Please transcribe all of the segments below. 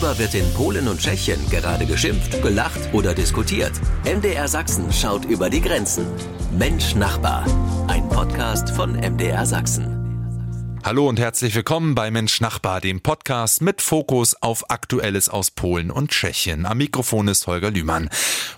Worüber wird in Polen und Tschechien gerade geschimpft, gelacht oder diskutiert? MDR Sachsen schaut über die Grenzen. Mensch Nachbar. Ein Podcast von MDR Sachsen. Hallo und herzlich willkommen bei Mensch Nachbar, dem Podcast mit Fokus auf Aktuelles aus Polen und Tschechien. Am Mikrofon ist Holger Lühmann.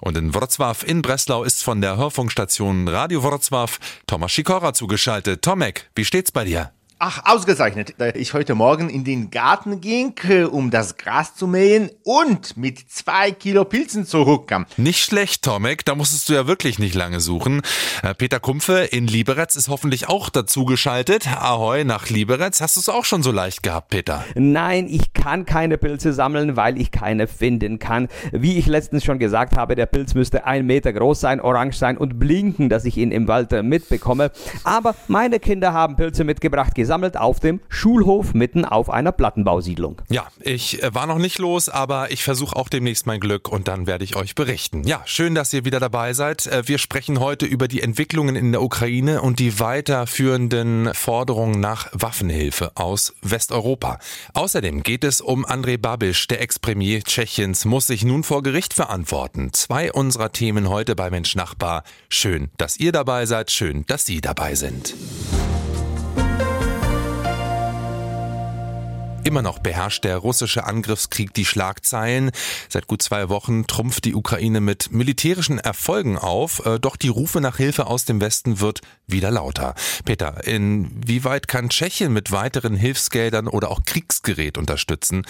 Und in Wrocław in Breslau ist von der Hörfunkstation Radio Wrocław Thomas Sikora zugeschaltet. Tomek, wie steht's bei dir? Ach, ausgezeichnet. Da ich heute Morgen in den Garten ging, um das Gras zu mähen und mit zwei Kilo Pilzen zurückkam. Nicht schlecht, Tomek. Da musstest du ja wirklich nicht lange suchen. Äh, Peter Kumpfe in Liberec ist hoffentlich auch dazu geschaltet. Ahoi nach Liberec. Hast du es auch schon so leicht gehabt, Peter? Nein, ich kann keine Pilze sammeln, weil ich keine finden kann. Wie ich letztens schon gesagt habe, der Pilz müsste ein Meter groß sein, orange sein und blinken, dass ich ihn im Wald mitbekomme. Aber meine Kinder haben Pilze mitgebracht, gesagt gesammelt auf dem Schulhof mitten auf einer Plattenbausiedlung. Ja, ich äh, war noch nicht los, aber ich versuche auch demnächst mein Glück und dann werde ich euch berichten. Ja, schön, dass ihr wieder dabei seid. Äh, wir sprechen heute über die Entwicklungen in der Ukraine und die weiterführenden Forderungen nach Waffenhilfe aus Westeuropa. Außerdem geht es um Andrej Babiš, der Ex-Premier Tschechiens, muss sich nun vor Gericht verantworten. Zwei unserer Themen heute bei Mensch Nachbar. Schön, dass ihr dabei seid, schön, dass Sie dabei sind. Immer noch beherrscht der russische Angriffskrieg die Schlagzeilen. Seit gut zwei Wochen trumpft die Ukraine mit militärischen Erfolgen auf, äh, doch die Rufe nach Hilfe aus dem Westen wird wieder lauter. Peter, inwieweit kann Tschechien mit weiteren Hilfsgeldern oder auch Kriegsgerät unterstützen?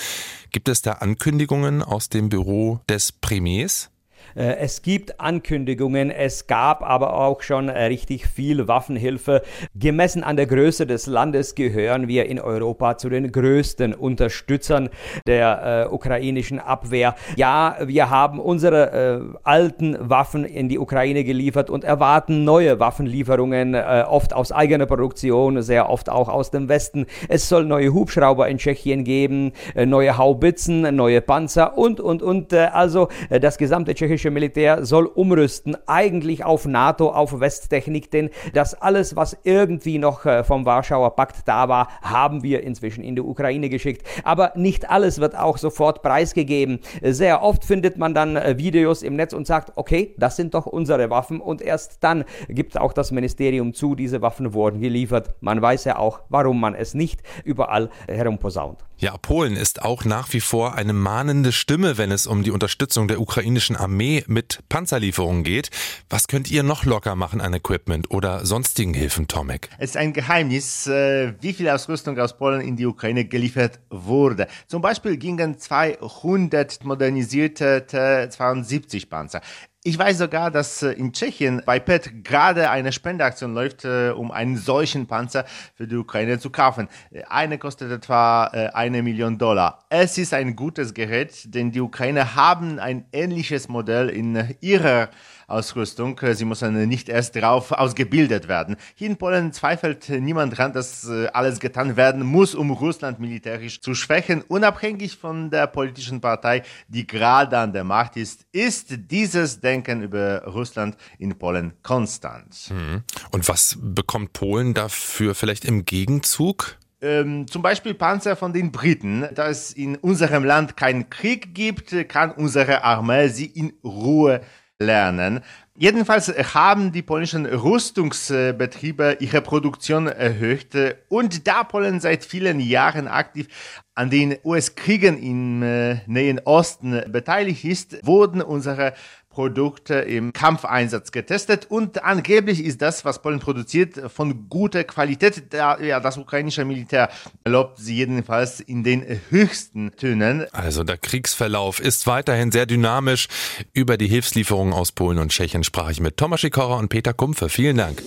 Gibt es da Ankündigungen aus dem Büro des Premiers? Äh, es gibt Ankündigungen, es gab aber auch schon äh, richtig viel Waffenhilfe. Gemessen an der Größe des Landes gehören wir in Europa zu den größten Unterstützern der äh, ukrainischen Abwehr. Ja, wir haben unsere äh, alten Waffen in die Ukraine geliefert und erwarten neue Waffenlieferungen, äh, oft aus eigener Produktion, sehr oft auch aus dem Westen. Es soll neue Hubschrauber in Tschechien geben, äh, neue Haubitzen, neue Panzer und, und, und. also das gesamte tschechische russische Militär soll umrüsten, eigentlich auf NATO, auf Westtechnik, denn das alles, was irgendwie noch äh, vom Warschauer Pakt da war, haben wir inzwischen in die Ukraine geschickt. Aber nicht alles wird auch sofort preisgegeben. Sehr oft findet man dann äh, Videos im Netz und sagt, okay, das sind doch unsere Waffen und erst dann gibt auch das Ministerium zu, diese Waffen wurden geliefert. Man weiß ja auch, warum man es nicht überall herumposaunt. Ja, Polen ist auch nach wie vor eine mahnende Stimme, wenn es um die Unterstützung der ukrainischen Armee mit Panzerlieferungen geht. Was könnt ihr noch locker machen an Equipment oder sonstigen Hilfen, Tomek? Es ist ein Geheimnis, äh, wie viel Ausrüstung aus Polen in die Ukraine geliefert wurde. Zum Beispiel gingen 200 modernisierte T-72 Panzer. Ich weiß sogar, dass äh, in Tschechien bei PET gerade eine Spendeaktion läuft, äh, um einen solchen Panzer für die Ukraine zu kaufen. Eine kostet etwa äh, eine Million Dollar. Es ist ein gutes Gerät, denn die Ukraine haben ein ähnliches Modell in ihrer Ausrüstung. Sie müssen nicht erst darauf ausgebildet werden. Hier in Polen zweifelt niemand dran, dass äh, alles getan werden muss, um Russland militärisch zu schwächen. Unabhängig von der politischen Partei, die gerade an der Macht ist, ist dieses Denken über Russland in Polen konstant. Mhm. Und was bekommt Polen dafür vielleicht im Gegenzug? Ähm, zum Beispiel Panzer von den Briten. Da es in unserem Land keinen Krieg gibt, kann unsere Armee sie in Ruhe lernen. Jedenfalls haben die polnischen Rüstungsbetriebe ihre Produktion erhöht und da Polen seit vielen Jahren aktiv an den US-Kriegen im äh, Nähen Osten beteiligt ist, wurden unsere Produkte im Kampfeinsatz getestet und angeblich ist das, was Polen produziert, von guter Qualität. Da, ja, das ukrainische Militär lobt sie jedenfalls in den höchsten Tönen. Also der Kriegsverlauf ist weiterhin sehr dynamisch. Über die Hilfslieferungen aus Polen und Tschechien sprach ich mit Thomas Schikora und Peter Kumpfe. Vielen Dank.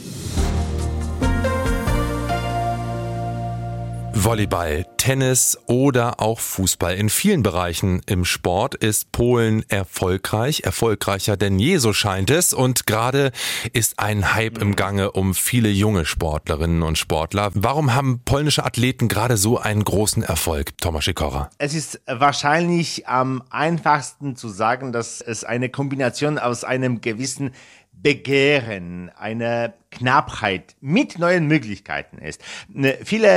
Volleyball, Tennis oder auch Fußball. In vielen Bereichen im Sport ist Polen erfolgreich, erfolgreicher denn je, so scheint es. Und gerade ist ein Hype im Gange um viele junge Sportlerinnen und Sportler. Warum haben polnische Athleten gerade so einen großen Erfolg, Thomas Sikora? Es ist wahrscheinlich am einfachsten zu sagen, dass es eine Kombination aus einem gewissen Begehren, einer Knappheit mit neuen Möglichkeiten ist. Ne, viele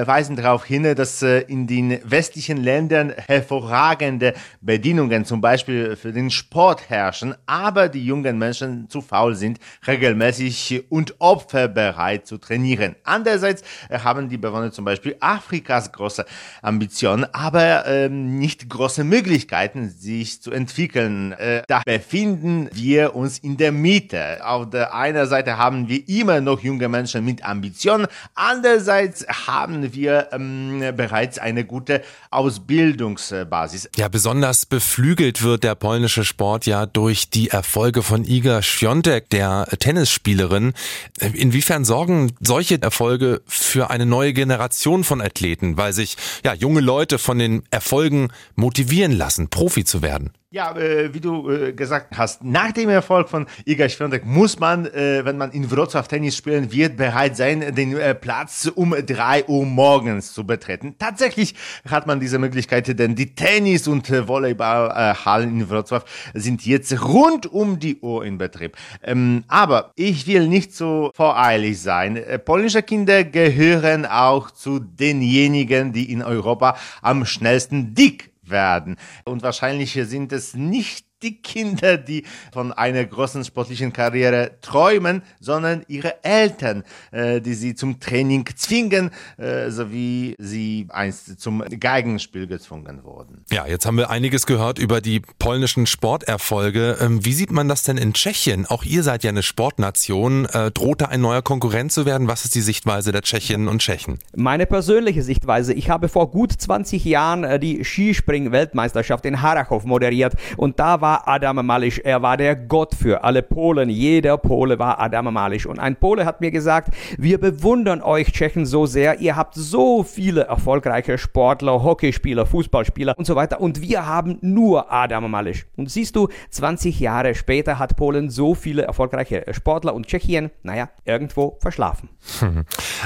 äh, weisen darauf hin, dass äh, in den westlichen Ländern hervorragende Bedingungen zum Beispiel für den Sport herrschen, aber die jungen Menschen zu faul sind, regelmäßig und opferbereit zu trainieren. Andererseits äh, haben die Bewohner zum Beispiel Afrikas große Ambitionen, aber ähm, nicht große Möglichkeiten, sich zu entwickeln. Äh, da befinden wir uns in der Mitte. Auf der einen Seite haben wir immer noch junge Menschen mit Ambitionen, andererseits haben wir ähm, bereits eine gute Ausbildungsbasis. Ja, besonders beflügelt wird der polnische Sport ja durch die Erfolge von Iga Świątek, der Tennisspielerin. Inwiefern sorgen solche Erfolge für eine neue Generation von Athleten, weil sich ja junge Leute von den Erfolgen motivieren lassen, Profi zu werden? Ja, äh, wie du äh, gesagt hast, nach dem Erfolg von Iga Świątek muss man, äh, wenn man in Wrocław Tennis spielen wird, bereit sein, den äh, Platz um drei Uhr morgens zu betreten. Tatsächlich hat man diese Möglichkeit, denn die Tennis- und äh, Volleyballhallen in Wrocław sind jetzt rund um die Uhr in Betrieb. Ähm, aber ich will nicht so voreilig sein. Äh, polnische Kinder gehören auch zu denjenigen, die in Europa am schnellsten dick werden. Und wahrscheinlich sind es nicht die Kinder, die von einer großen sportlichen Karriere träumen, sondern ihre Eltern, äh, die sie zum Training zwingen, äh, so wie sie einst zum Geigenspiel gezwungen wurden. Ja, jetzt haben wir einiges gehört über die polnischen Sporterfolge. Ähm, wie sieht man das denn in Tschechien? Auch ihr seid ja eine Sportnation. Äh, droht da ein neuer Konkurrent zu werden? Was ist die Sichtweise der Tschechinnen und Tschechen? Meine persönliche Sichtweise. Ich habe vor gut 20 Jahren äh, die Skispring-Weltmeisterschaft in Harachov moderiert und da war war Adam Malisch. Er war der Gott für alle Polen. Jeder Pole war Adam Malisch. Und ein Pole hat mir gesagt, wir bewundern euch Tschechen so sehr. Ihr habt so viele erfolgreiche Sportler, Hockeyspieler, Fußballspieler und so weiter. Und wir haben nur Adam Malisch. Und siehst du, 20 Jahre später hat Polen so viele erfolgreiche Sportler und Tschechien, naja, irgendwo verschlafen.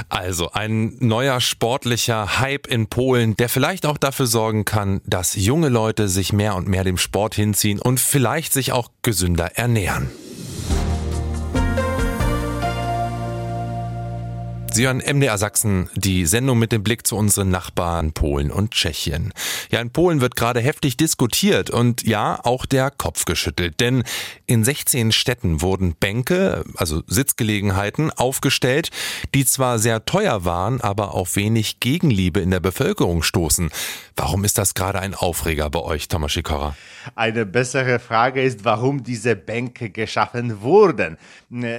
Also ein neuer sportlicher Hype in Polen, der vielleicht auch dafür sorgen kann, dass junge Leute sich mehr und mehr dem Sport hinziehen und und vielleicht sich auch gesünder ernähren. Sie hören MDR Sachsen, die Sendung mit dem Blick zu unseren Nachbarn Polen und Tschechien. Ja, in Polen wird gerade heftig diskutiert und ja, auch der Kopf geschüttelt, denn in 16 Städten wurden Bänke, also Sitzgelegenheiten, aufgestellt, die zwar sehr teuer waren, aber auf wenig Gegenliebe in der Bevölkerung stoßen. Warum ist das gerade ein Aufreger bei euch, Thomas Schikora? Eine bessere Frage ist, warum diese Bänke geschaffen wurden.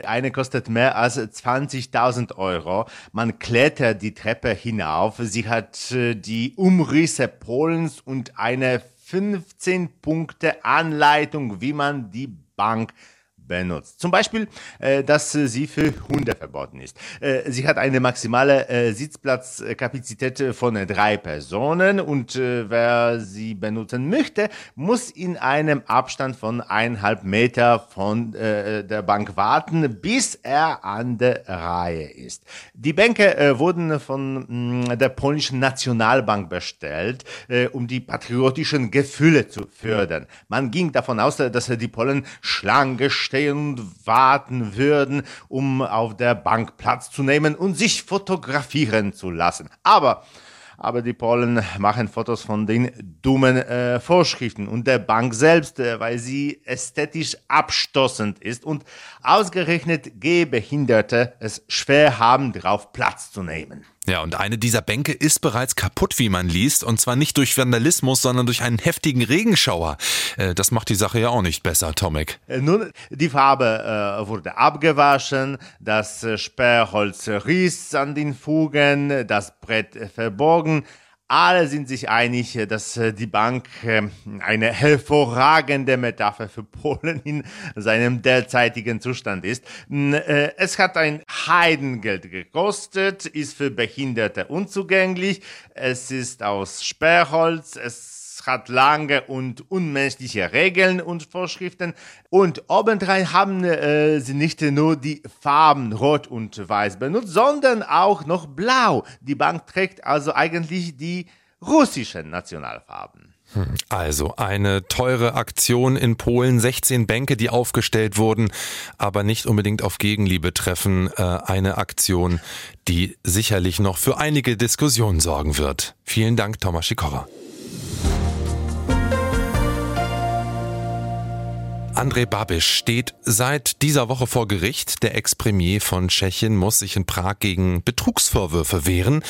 Eine kostet mehr als 20.000 Euro. Man klettert die Treppe hinauf. Sie hat äh, die Umrisse Polens und eine 15 Punkte Anleitung, wie man die Bank benutzt. Zum Beispiel, äh, dass sie für Hunde verboten ist. Äh, sie hat eine maximale äh, Sitzplatzkapazität von drei Personen und äh, wer sie benutzen möchte, muss in einem Abstand von eineinhalb Meter von äh, der Bank warten, bis er an der Reihe ist. Die Bänke äh, wurden von mm, der polnischen Nationalbank bestellt, äh, um die patriotischen Gefühle zu fördern. Man ging davon aus, dass die Polen Schlange stehen und warten würden, um auf der Bank Platz zu nehmen und sich fotografieren zu lassen. Aber aber die Polen machen Fotos von den dummen äh, Vorschriften und der Bank selbst, äh, weil sie ästhetisch abstoßend ist und ausgerechnet Gehbehinderte es schwer haben, drauf Platz zu nehmen. Ja, und eine dieser Bänke ist bereits kaputt, wie man liest, und zwar nicht durch Vandalismus, sondern durch einen heftigen Regenschauer. Äh, das macht die Sache ja auch nicht besser, Tomek. Äh, nun, die Farbe äh, wurde abgewaschen, das Sperrholz riss an den Fugen, das Brett verborgen. Alle sind sich einig, dass äh, die Bank ähm, eine hervorragende Metapher für Polen in seinem derzeitigen Zustand ist. Äh, es hat ein Heidengeld gekostet, ist für Behinderte unzugänglich, es ist aus Sperrholz, es hat lange und unmenschliche Regeln und Vorschriften. Und obendrein haben äh, sie nicht nur die Farben Rot und Weiß benutzt, sondern auch noch Blau. Die Bank trägt also eigentlich die russischen Nationalfarben. Hm, also eine teure Aktion in Polen, 16 Bänke, die aufgestellt wurden, aber nicht unbedingt auf Gegenliebe treffen. Äh, eine Aktion, die sicherlich noch für einige Diskussionen sorgen wird. Vielen Dank, Thomas Schikora. Andrej Babiš steht seit dieser Woche vor Gericht. Der Ex-Premier von Tschechien muss sich in Prag gegen Betrugsvorwürfe wehren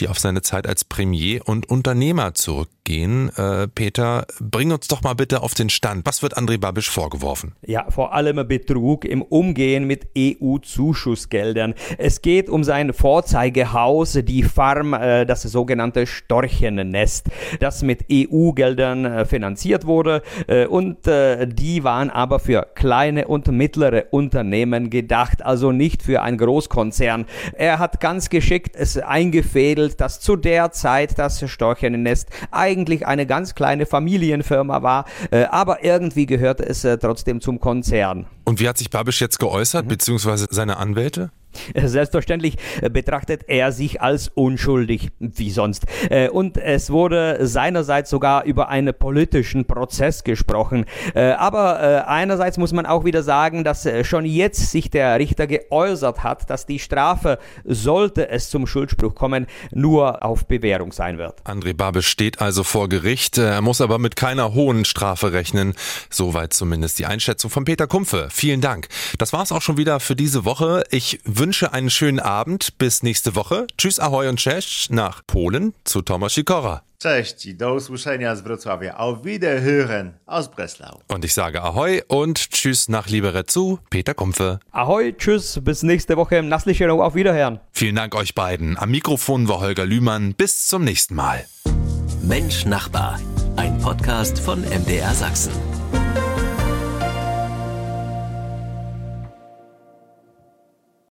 die auf seine Zeit als Premier und Unternehmer zurückgehen. Äh, Peter, bring uns doch mal bitte auf den Stand. Was wird André Babisch vorgeworfen? Ja, vor allem Betrug im Umgehen mit EU-Zuschussgeldern. Es geht um sein Vorzeigehaus, die Farm, äh, das sogenannte Storchennest, das mit EU-Geldern äh, finanziert wurde äh, und äh, die waren aber für kleine und mittlere Unternehmen gedacht, also nicht für ein Großkonzern. Er hat ganz geschickt es eingefädelt erzählt, dass zu der Zeit das Storchennest eigentlich eine ganz kleine Familienfirma war, äh, aber irgendwie gehörte es äh, trotzdem zum Konzern. Und wie hat sich Babisch jetzt geäußert, mhm. beziehungsweise seine Anwälte? Selbstverständlich äh, betrachtet er sich als unschuldig, wie sonst. Äh, und es wurde seinerseits sogar über einen politischen Prozess gesprochen. Äh, aber einerseits muss man auch wieder sagen, dass schon jetzt sich der Richter geäußert hat, dass die Strafe, sollte es zum Schuldspruch kommen, nur auf Bewährung sein wird. André Babe steht also vor Gericht. Er muss aber mit keiner hohen Strafe rechnen. Soweit zumindest die Einschätzung von Peter Kumpfe. Vielen Dank. Das war's auch schon wieder für diese Woche. Ich wünsche wünsche einen schönen Abend. Bis nächste Woche. Tschüss, Ahoi und Cześć nach Polen zu Tomasz Sikora. Cześć do usłyszenia z Wrocławia. Auf Wiederhören aus Breslau. Und ich sage Ahoi und Tschüss nach Liberec zu Peter Kumpfe. Ahoi, Tschüss, bis nächste Woche im Nasslichero. Auf Wiederhören. Vielen Dank euch beiden. Am Mikrofon war Holger Lühmann. Bis zum nächsten Mal. Mensch Nachbar, ein Podcast von MDR Sachsen.